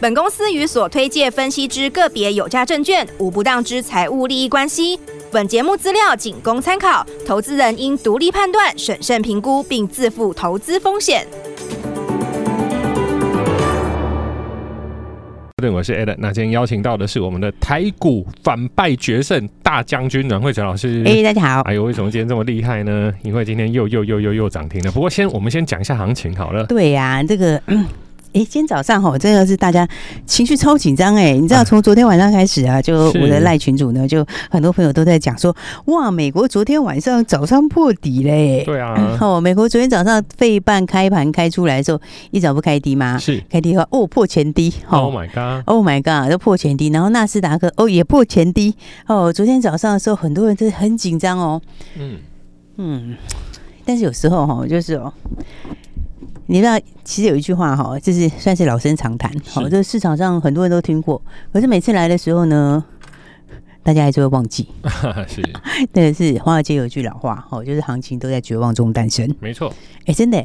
本公司与所推介分析之个别有价证券无不当之财务利益关系。本节目资料仅供参考，投资人应独立判断、审慎评估，并自负投资风险。对，我是 Adam。那今天邀请到的是我们的台股反败决胜大将军阮慧成老师。哎，大家好。哎呦，为什么今天这么厉害呢？因为今天又又又又又涨停了。不过先我们先讲一下行情好了。对呀、啊，这个。嗯哎，今天早上哈，真的是大家情绪超紧张哎！你知道，从昨天晚上开始啊，就我的赖群主呢，就很多朋友都在讲说，哇，美国昨天晚上早上破底嘞。对啊，哦，美国昨天早上费半开盘开出来的时候，一早不开低吗？是开低的话，哦，破前低。Oh my god！Oh my god！都破前低，然后纳斯达克哦也破前低。哦，昨天早上的时候，很多人真的很紧张哦。嗯嗯，但是有时候哈，就是哦。你知道，其实有一句话哈，就是算是老生常谈，好，这个市场上很多人都听过。可是每次来的时候呢，大家还是会忘记。是，那个是华尔街有一句老话，哦，就是行情都在绝望中诞生。没错，哎，真的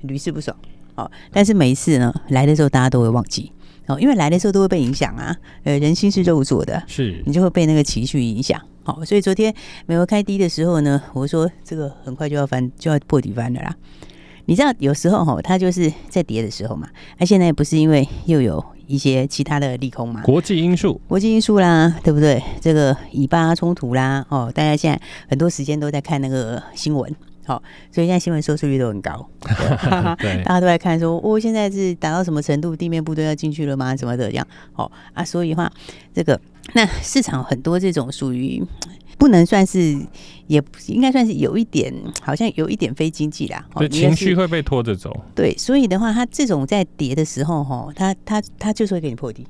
屡试不爽。好，但是每一次呢，来的时候大家都会忘记。哦，因为来的时候都会被影响啊。呃，人心是肉做的，是你就会被那个情绪影响。好，所以昨天美国开低的时候呢，我说这个很快就要翻，就要破底翻了啦。你知道有时候哈，它就是在跌的时候嘛。那现在不是因为又有一些其他的利空嘛？国际因素，国际因素啦，对不对？这个以巴冲突啦，哦，大家现在很多时间都在看那个新闻，好，所以现在新闻收视率都很高。对，大家都在看说，哦，现在是达到什么程度？地面部队要进去了吗？什么的这样？哦啊，所以话这个那市场很多这种属于。不能算是，也应该算是有一点，好像有一点非经济啦。对，情绪会被拖着走。对，所以的话，它这种在跌的时候，哈，它它它就是会给你破底。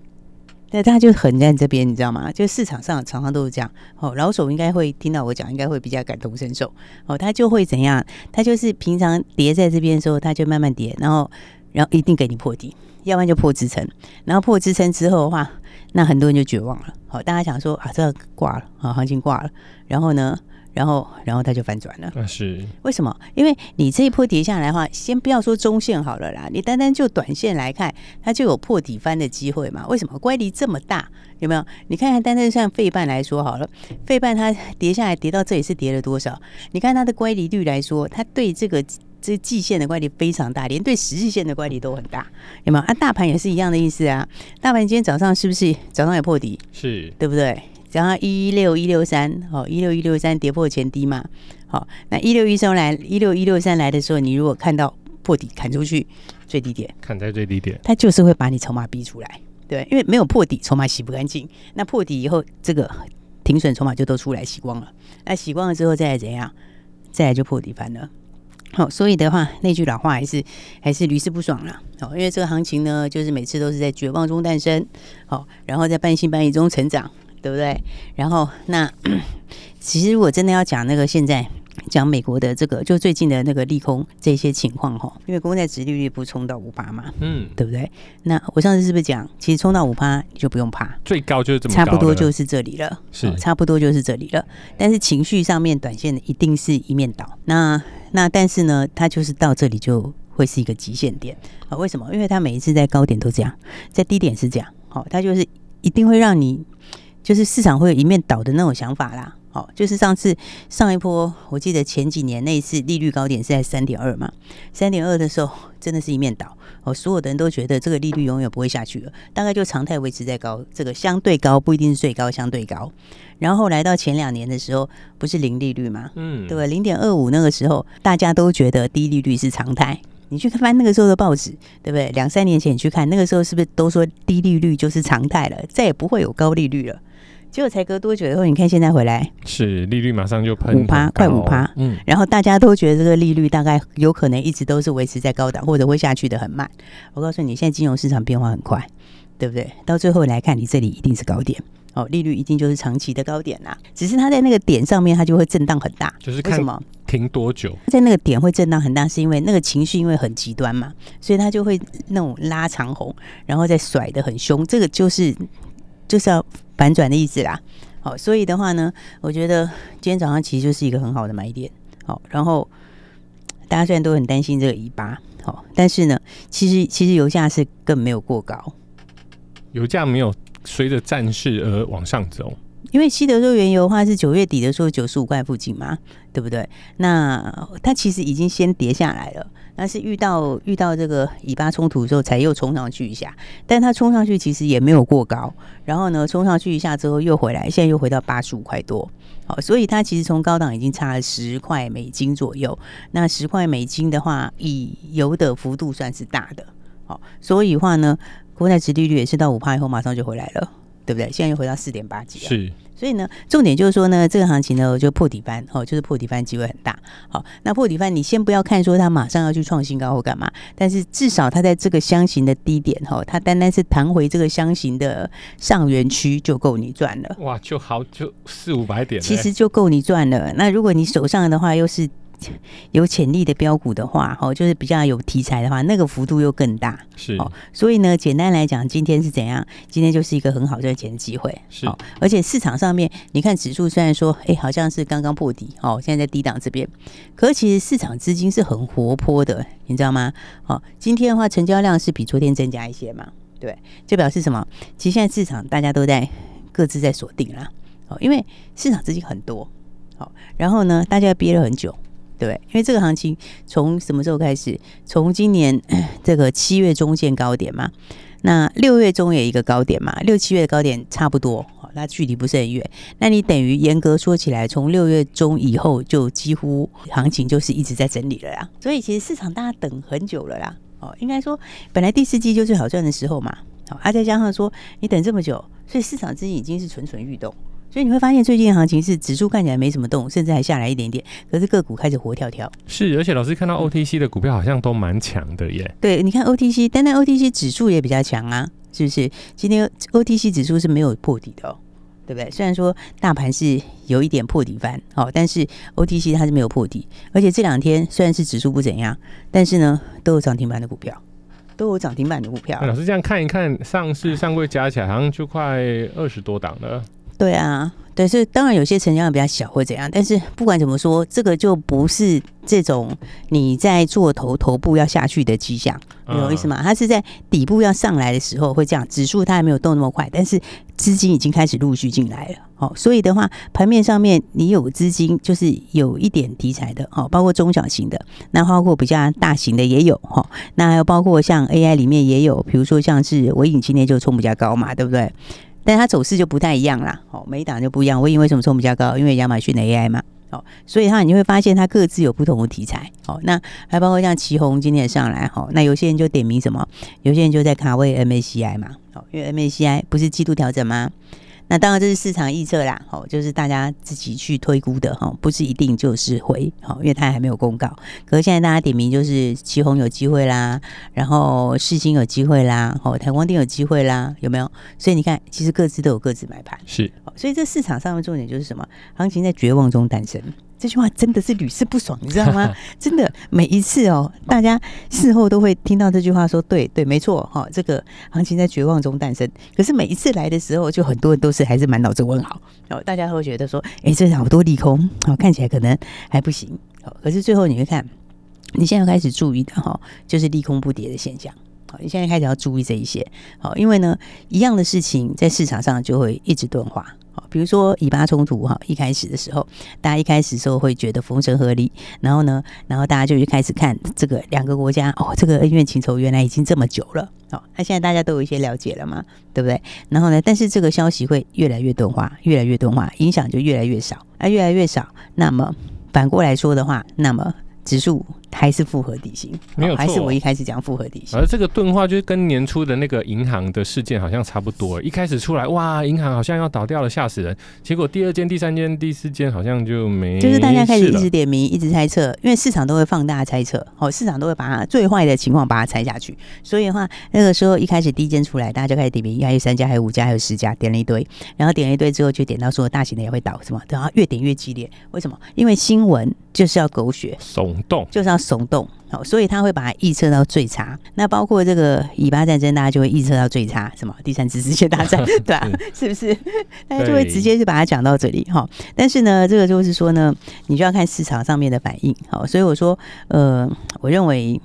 对，它就横在这边，你知道吗？就市场上常常都是这样。哦，老手应该会听到我讲，应该会比较感同身受。哦，他就会怎样？他就是平常跌在这边的时候，他就慢慢跌，然后然后一定给你破底，要不然就破支撑，然后破支撑之后的话。那很多人就绝望了，好，大家想说啊，这个挂了啊，行情挂了，然后呢，然后然后它就反转了，啊是，为什么？因为你这一波跌下来的话，先不要说中线好了啦，你单单就短线来看，它就有破底翻的机会嘛？为什么？乖离这么大，有没有？你看看单单像费半来说好了，费半它跌下来跌到这里是跌了多少？你看它的乖离率来说，它对这个。这季线的乖离非常大，连对十日线的乖离都很大，有没有？啊，大盘也是一样的意思啊。大盘今天早上是不是早上也破底？是对不对？早上一六一六三，哦，一六一六三跌破前低嘛。好，那一六一三来，一六一六三来的时候，你如果看到破底砍出去最低点，砍在最低点，它就是会把你筹码逼出来，对，因为没有破底，筹码洗不干净。那破底以后，这个停损筹码就都出来洗光了。那洗光了之后，再来怎样？再来就破底翻了。好，所以的话，那句老话还是还是屡试不爽了。好，因为这个行情呢，就是每次都是在绝望中诞生，好，然后在半信半疑中成长，对不对？然后那 其实如果真的要讲那个现在讲美国的这个，就最近的那个利空这些情况哈，因为公债殖利率不冲到五八嘛，嗯，对不对？那我上次是不是讲，其实冲到五八你就不用怕，最高就是这么差不多就是这里了，是差不多就是这里了。但是情绪上面，短线一定是一面倒。那那但是呢，它就是到这里就会是一个极限点啊？为什么？因为它每一次在高点都这样，在低点是这样。好，它就是一定会让你，就是市场会有一面倒的那种想法啦。好，就是上次上一波，我记得前几年那一次利率高点是在三点二嘛，三点二的时候真的是一面倒。哦，所有的人都觉得这个利率永远不会下去了，大概就常态维持在高，这个相对高不一定是最高，相对高。然后来到前两年的时候，不是零利率嘛？嗯，对吧？零点二五那个时候，大家都觉得低利率是常态。你去看翻那个时候的报纸，对不对？两三年前你去看那个时候，是不是都说低利率就是常态了，再也不会有高利率了？结果才隔多久以后，你看现在回来，是利率马上就喷五趴，快五趴。嗯，然后大家都觉得这个利率大概有可能一直都是维持在高档，或者会下去的很慢。我告诉你，现在金融市场变化很快。对不对？到最后来看，你这里一定是高点。哦，利率一定就是长期的高点啦，只是它在那个点上面，它就会震荡很大。就是看什么停多久，在那个点会震荡很大，是因为那个情绪因为很极端嘛，所以它就会那种拉长红，然后再甩的很凶，这个就是就是要反转的意思啦。好，所以的话呢，我觉得今天早上其实就是一个很好的买点。好，然后大家虽然都很担心这个一八，好，但是呢，其实其实油价是更没有过高，油价没有。随着战事而往上走，因为西德州原油的话是九月底的时候九十五块附近嘛，对不对？那它其实已经先跌下来了，但是遇到遇到这个以巴冲突的时候才又冲上去一下，但它冲上去其实也没有过高，然后呢冲上去一下之后又回来，现在又回到八十五块多，好，所以它其实从高档已经差了十块美金左右。那十块美金的话，以油的幅度算是大的，好，所以话呢。国债殖利率也是到五趴以后马上就回来了，对不对？现在又回到四点八几了。是，所以呢，重点就是说呢，这个行情呢我就破底翻哦，就是破底翻机会很大。好，那破底翻你先不要看说它马上要去创新高或干嘛，但是至少它在这个箱型的低点哈，它单单是弹回这个箱型的上缘区就够你赚了。哇，就好就四五百点，其实就够你赚了。那如果你手上的话又是。有潜力的标股的话，哦，就是比较有题材的话，那个幅度又更大，是哦。所以呢，简单来讲，今天是怎样？今天就是一个很好赚钱的机会，是。而且市场上面，你看指数虽然说，哎，好像是刚刚破底，哦，现在在低档这边，可是其实市场资金是很活泼的，你知道吗？哦，今天的话，成交量是比昨天增加一些嘛？对，就表示什么？其实现在市场大家都在各自在锁定啦，哦，因为市场资金很多，好，然后呢，大家憋了很久。对，因为这个行情从什么时候开始？从今年 这个七月中见高点嘛，那六月中也一个高点嘛，六七月的高点差不多，那距离不是很远。那你等于严格说起来，从六月中以后就几乎行情就是一直在整理了啦。所以其实市场大家等很久了啦。哦，应该说本来第四季就最好赚的时候嘛。好，啊再加上说你等这么久，所以市场资金已经是蠢蠢欲动。所以你会发现，最近的行情是指数看起来没什么动，甚至还下来一点点，可是个股开始活跳跳。是，而且老师看到 OTC 的股票好像都蛮强的耶。对，你看 OTC，单单 OTC 指数也比较强啊，是不是？今天 OTC 指数是没有破底的哦，对不对？虽然说大盘是有一点破底翻，哦，但是 OTC 它是没有破底，而且这两天虽然是指数不怎样，但是呢都有涨停板的股票，都有涨停板的股票。老师这样看一看，上市上柜加起来好像就快二十多档了。对啊，但是当然有些成交量比较小或怎样，但是不管怎么说，这个就不是这种你在做头头部要下去的迹象，你懂意思吗？它是在底部要上来的时候会这样，指数它还没有动那么快，但是资金已经开始陆续进来了。好，所以的话，盘面上面你有资金，就是有一点题材的，好，包括中小型的，那包括比较大型的也有，哈，那还有包括像 AI 里面也有，比如说像是微影今天就冲比较高嘛，对不对？但它走势就不太一样啦，哦，每一档就不一样。我因为什么冲比较高？因为亚马逊的 AI 嘛，哦，所以它你会发现它各自有不同的题材，哦，那还包括像祁红今天也上来，哦，那有些人就点名什么？有些人就在卡位 MACI 嘛，哦，因为 MACI 不是季度调整吗？那当然这是市场预测啦，哦，就是大家自己去推估的哈，不是一定就是会，哦，因为它还没有公告。可是现在大家点名就是旗宏有机会啦，然后世芯有机会啦，哦，台光电有机会啦，有没有？所以你看，其实各自都有各自买盘，是。所以这市场上的重点就是什么？行情在绝望中诞生。这句话真的是屡试不爽，你知道吗？真的每一次哦，大家事后都会听到这句话说，说对对，没错哈、哦，这个行情在绝望中诞生。可是每一次来的时候，就很多人都是还是满脑子问号，哦，大家会觉得说，哎，这好多利空，哦，看起来可能还不行。哦，可是最后你会看，你现在开始注意的哈、哦，就是利空不跌的现象。好，你现在开始要注意这一些。好，因为呢，一样的事情在市场上就会一直钝化。比如说以巴冲突哈，一开始的时候，大家一开始的时候会觉得风声鹤唳，然后呢，然后大家就去开始看这个两个国家哦，这个恩怨情仇原来已经这么久了，好，那现在大家都有一些了解了嘛，对不对？然后呢，但是这个消息会越来越钝化，越来越钝化，影响就越来越少，啊，越来越少。那么反过来说的话，那么指数还是复合底型，没有错，还是我一开始讲复合底型。而这个钝化就是跟年初的那个银行的事件好像差不多，一开始出来哇，银行好像要倒掉了，吓死人。结果第二间、第三间、第四间好像就没，就是大家开始一直点名、一直猜测，因为市场都会放大猜测，哦，市场都会把它最坏的情况把它猜下去。所以的话，那个时候一开始第一间出来，大家就开始点名，还有三家、还有五家、还有十家，点了一堆，然后点了一堆之后，就点到说大型的也会倒，是吗？然后越点越激烈，为什么？因为新闻就是要狗血，耸动，就是要耸动，好，所以他会把它预测到最差。那包括这个以巴战争，大家就会预测到最差，什么第三次世界大战，对啊，是不是？大家就会直接就把它讲到这里哈。但是呢，这个就是说呢，你就要看市场上面的反应，好，所以我说，呃，我认为。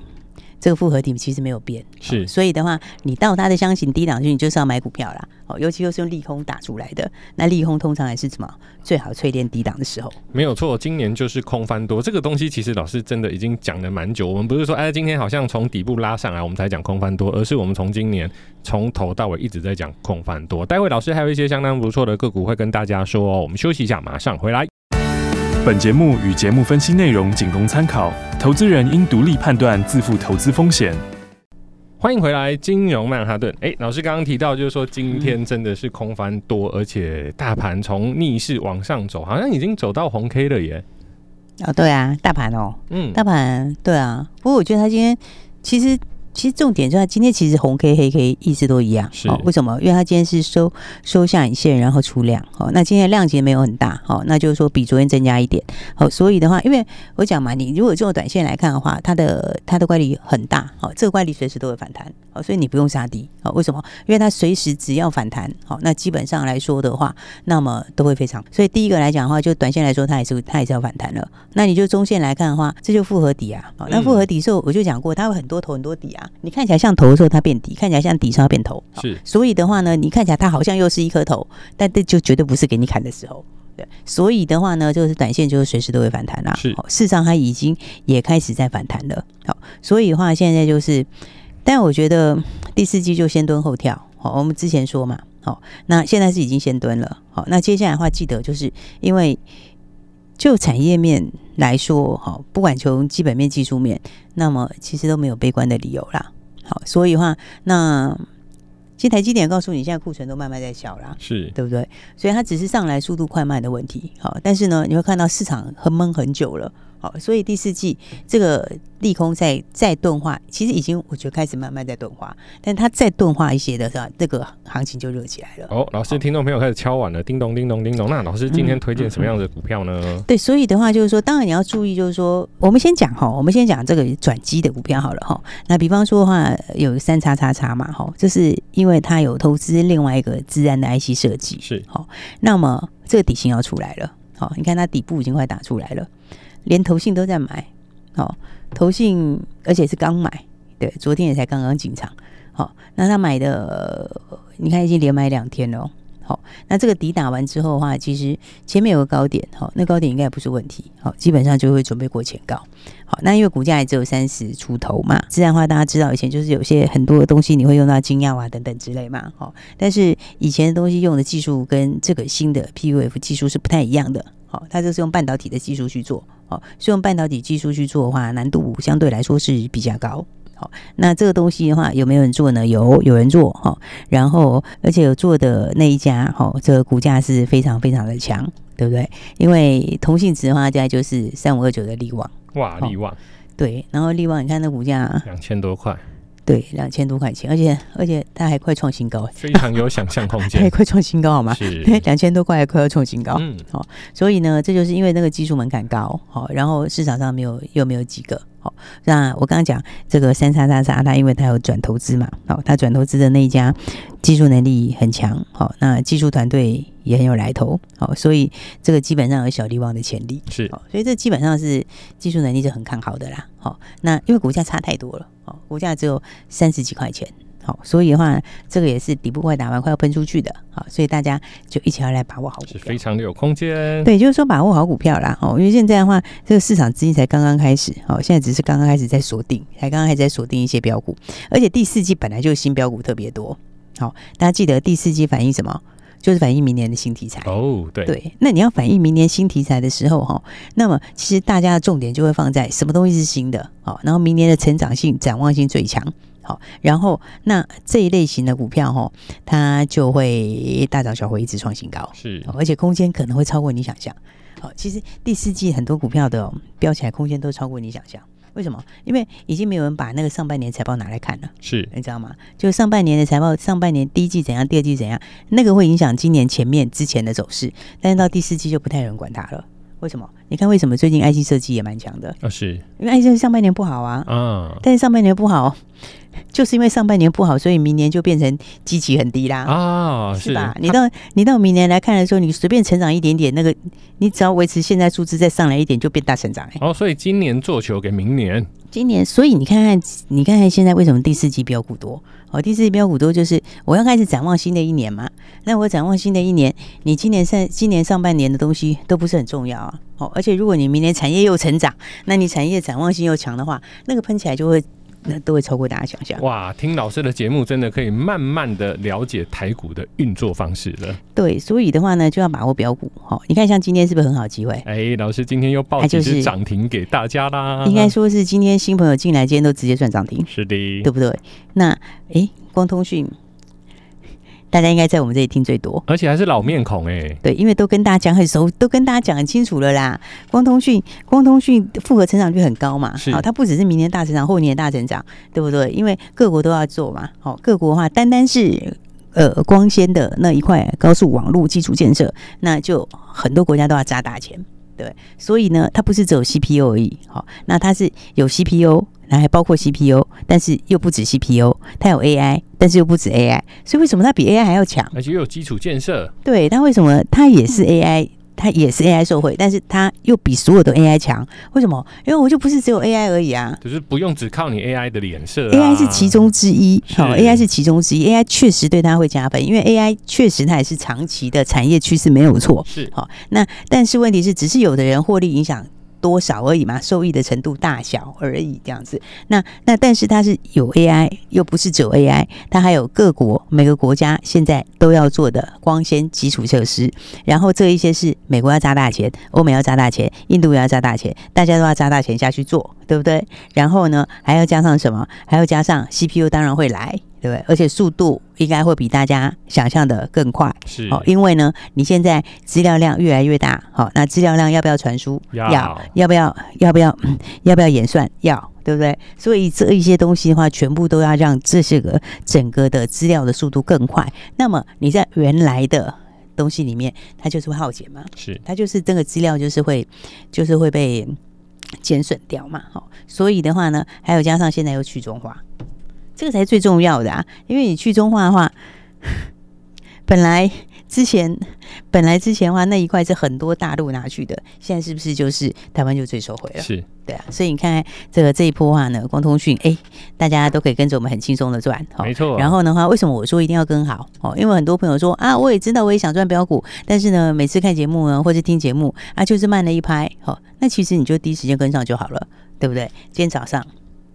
这个复合体其实没有变，是，所以的话，你到它的箱型低档区，你就是要买股票啦。哦，尤其又是用利空打出来的，那利空通常还是什么最好淬炼低档的时候。没有错，今年就是空翻多这个东西，其实老师真的已经讲了蛮久。我们不是说哎，今天好像从底部拉上来，我们才讲空翻多，而是我们从今年从头到尾一直在讲空翻多。待会老师还有一些相当不错的个股会跟大家说哦。我们休息一下，马上回来。本节目与节目分析内容仅供参考，投资人应独立判断，自负投资风险。欢迎回来，金融曼哈顿。哎，老师刚刚提到，就是说今天真的是空翻多，而且大盘从逆势往上走，好像已经走到红 K 了耶。哦，对啊，大盘哦，嗯，大盘对啊。不过我觉得他今天其实。其实重点就是，今天其实红 K 黑 K 意思都一样，是、哦、为什么？因为它今天是收收下影线，然后出量，好、哦，那今天的量其实没有很大，好、哦，那就是说比昨天增加一点，好、哦，所以的话，因为我讲嘛，你如果做短线来看的话，它的它的乖离很大，好、哦，这个乖离随时都会反弹，好、哦，所以你不用杀低，好、哦，为什么？因为它随时只要反弹，好、哦，那基本上来说的话，那么都会非常，所以第一个来讲的话，就短线来说，它也是它也是要反弹了，那你就中线来看的话，这就复合底啊，好、哦，那复合底的时候我就讲过，它会很多头很多底啊，你看起来像头。的时候它变底，看起来像底是要变头，是，所以的话呢，你看起来它好像又是一颗头，但这就绝对不是给你砍的时候，对，所以的话呢，就是短线就是随时都会反弹啦，是，事实上它已经也开始在反弹了，好，所以的话现在就是，但我觉得第四季就先蹲后跳，好，我们之前说嘛，好，那现在是已经先蹲了，好，那接下来的话记得就是因为。就产业面来说，哈，不管从基本面、技术面，那么其实都没有悲观的理由啦。好，所以的话，那其实台积电告诉你，现在库存都慢慢在小啦，是对不对？所以它只是上来速度快慢的问题。好，但是呢，你会看到市场很闷很久了。好，所以第四季这个利空在再钝化，其实已经我觉得开始慢慢在钝化，但它再钝化一些的时候，这个行情就热起来了。哦，老师，听众朋友开始敲碗了，叮咚叮咚叮咚。那老师今天推荐什么样的股票呢？嗯嗯、对，所以的话就是说，当然你要注意，就是说，我们先讲哈，我们先讲这个转机的股票好了哈。那比方说的话，有三叉叉叉嘛，哈，这是因为它有投资另外一个自然的 IC 设计，是好。那么这个底薪要出来了，好，你看它底部已经快打出来了。连投信都在买，好，投信而且是刚买，对，昨天也才刚刚进场，好，那他买的，你看已经连买两天了，好，那这个底打完之后的话，其实前面有个高点，好，那高点应该也不是问题，好，基本上就会准备过前高，好，那因为股价也只有三十出头嘛，自然话大家知道以前就是有些很多的东西你会用到晶耀啊等等之类嘛，好，但是以前的东西用的技术跟这个新的 PUF 技术是不太一样的。好，它就是用半导体的技术去做，好，是用半导体技术去做的话，难度相对来说是比较高。好，那这个东西的话，有没有人做呢？有，有人做哈。然后，而且有做的那一家，哈，这个股价是非常非常的强，对不对？因为同性质的话，现在就是三五二九的力旺，哇，力旺，对，然后力旺，你看那股价两千多块。对，两千多块钱，而且而且它还快创新高，非常有想象空间，还快创新高好吗？是，两千多块还快要创新高，嗯，好，所以呢，这就是因为那个技术门槛高，好，然后市场上没有又没有几个。好，那我刚刚讲这个三叉叉叉，它因为它有转投资嘛，好，它转投资的那一家技术能力很强，好，那技术团队也很有来头，好，所以这个基本上有小利旺的潜力，是，所以这基本上是技术能力是很看好的啦，好，那因为股价差太多了，好，股价只有三十几块钱。好，所以的话，这个也是底部快打完，快要喷出去的。好，所以大家就一起要来把握好股票，是非常的有空间。对，就是说把握好股票啦。哦，因为现在的话，这个市场资金才刚刚开始。哦，现在只是刚刚开始在锁定，才刚刚还在锁定一些标股。而且第四季本来就新标股特别多。好，大家记得第四季反映什么？就是反映明年的新题材。哦，对对，那你要反映明年新题材的时候哈，那么其实大家的重点就会放在什么东西是新的，好，然后明年的成长性、展望性最强，好，然后那这一类型的股票哈，它就会大涨小回，一直创新高，是，而且空间可能会超过你想象。好，其实第四季很多股票的飙起来空间都超过你想象。为什么？因为已经没有人把那个上半年财报拿来看了，是，你知道吗？就上半年的财报，上半年第一季怎样，第二季怎样，那个会影响今年前面之前的走势，但是到第四季就不太有人管它了。为什么？你看为什么最近 IC 设计也蛮强的？啊，是因为 IC 设计上半年不好啊，啊，但是上半年不好。就是因为上半年不好，所以明年就变成基期很低啦啊，是吧？你到你到明年来看的时候，你随便成长一点点，那个你只要维持现在数字再上来一点，就变大成长哎。哦，所以今年做球给明年，今年，所以你看看，你看看现在为什么第四季标股多？哦，第四季飙股多就是我要开始展望新的一年嘛。那我展望新的一年，你今年上今年上半年的东西都不是很重要啊。哦，而且如果你明年产业又成长，那你产业展望性又强的话，那个喷起来就会。那都会超过大家想象。哇，听老师的节目真的可以慢慢的了解台股的运作方式了。对，所以的话呢，就要把握标股。好，你看像今天是不是很好机会？哎、欸，老师今天又报几只涨停给大家啦。应该说是今天新朋友进来，今天都直接赚涨停。是的，对不对？那哎、欸，光通讯。大家应该在我们这里听最多，而且还是老面孔哎、欸。对，因为都跟大家讲很熟，都跟大家讲很清楚了啦。光通讯，光通讯复合成长率很高嘛，好，它不只是明年大成长，后年大成长，对不对？因为各国都要做嘛，好，各国的话，单单是呃光纤的那一块高速网络基础建设，那就很多国家都要砸大钱，对。所以呢，它不是只有 CPU 而已，好，那它是有 CPU。然后还包括 CPU，但是又不止 CPU，它有 AI，但是又不止 AI，所以为什么它比 AI 还要强？而且又有基础建设。对，它为什么它也是 AI，它也是 AI 受惠，但是它又比所有的 AI 强？为什么？因为我就不是只有 AI 而已啊，就是不用只靠你 AI 的脸色啊，AI 是其中之一。好，AI 是其中之一，AI 确实对它会加分，因为 AI 确实它也是长期的产业趋势，没有错。是好，那但是问题是，只是有的人获利影响。多少而已嘛，受益的程度大小而已，这样子。那那但是它是有 AI，又不是只有 AI，它还有各国每个国家现在都要做的光纤基础设施。然后这一些是美国要砸大钱，欧美要砸大钱，印度也要砸大钱，大家都要砸大钱下去做，对不对？然后呢，还要加上什么？还要加上 CPU，当然会来。对，而且速度应该会比大家想象的更快。是，哦，因为呢，你现在资料量越来越大，好，那资料量要不要传输？要，要不要？要不要？要不要演算？要，对不对？所以这一些东西的话，全部都要让这些个整个的资料的速度更快。那么你在原来的东西里面，它就是会耗减嘛？是，它就是这个资料就是会，就是会被减损掉嘛？好，所以的话呢，还有加上现在又去中化。这个才是最重要的啊！因为你去中化的话，本来之前本来之前的话那一块是很多大陆拿去的，现在是不是就是台湾就最收回了？是，对啊。所以你看，这个这一波话呢，光通讯哎，大家都可以跟着我们很轻松的赚，没错。然后的话，为什么我说一定要跟好？哦，因为很多朋友说啊，我也知道，我也想赚标股，但是呢，每次看节目呢，或者听节目啊，就是慢了一拍。好，那其实你就第一时间跟上就好了，对不对？今天早上。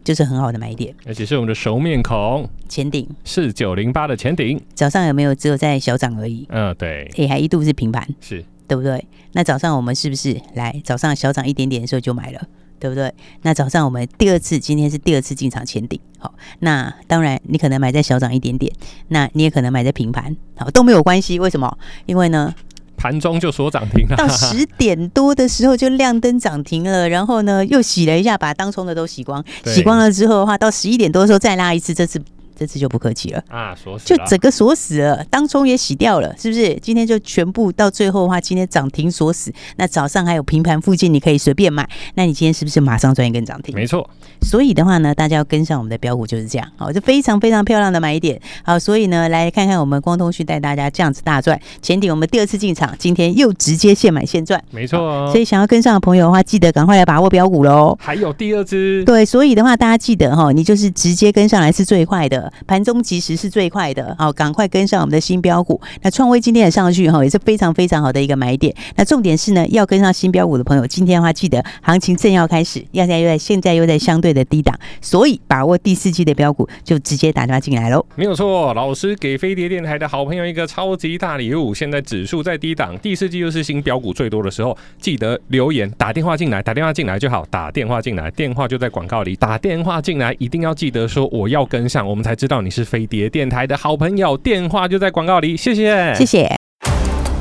就是很好的买点，而且是我们的熟面孔，前顶四九零八的前顶，早上有没有只有在小涨而已？嗯，对，也，还一度是平盘，是对不对？那早上我们是不是来早上小涨一点点的时候就买了，对不对？那早上我们第二次，今天是第二次进场前顶，好，那当然你可能买在小涨一点点，那你也可能买在平盘，好，都没有关系，为什么？因为呢？盘中就锁涨停了，到十点多的时候就亮灯涨停了，然后呢又洗了一下，把当冲的都洗光，洗光了之后的话，到十一点多的时候再拉一次，这次。这次就不客气了啊，锁死就整个锁死了，当冲也洗掉了，是不是？今天就全部到最后的话，今天涨停锁死。那早上还有平盘附近，你可以随便买。那你今天是不是马上赚一根涨停？没错。所以的话呢，大家要跟上我们的标股就是这样，好，就非常非常漂亮的买点。好，所以呢，来看看我们光通讯带大家这样子大赚。前顶我们第二次进场，今天又直接现买现赚，没错、哦。所以想要跟上的朋友的话，记得赶快来把握标股喽。还有第二支，对，所以的话大家记得哈，你就是直接跟上来是最快的。盘中即时是最快的，好，赶快跟上我们的新标股。那创威今天也上去哈，也是非常非常好的一个买点。那重点是呢，要跟上新标股的朋友，今天的话记得行情正要开始，要在又在现在又在相对的低档，所以把握第四季的标股就直接打电话进来喽。没有错，老师给飞碟电台的好朋友一个超级大礼物。现在指数在低档，第四季又是新标股最多的时候，记得留言打电话进来，打电话进来就好，打电话进来，电话就在广告里，打电话进来一定要记得说我要跟上，我们才知道你是飞碟电台的好朋友，电话就在广告里，谢谢，谢谢。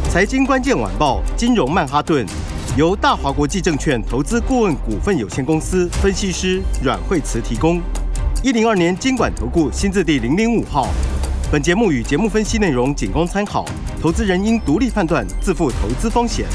财经关键晚报，金融曼哈顿，由大华国际证券投资顾问股份有限公司分析师阮惠慈提供。一零二年金管投顾新字第零零五号。本节目与节目分析内容仅供参考，投资人应独立判断，自负投资风险。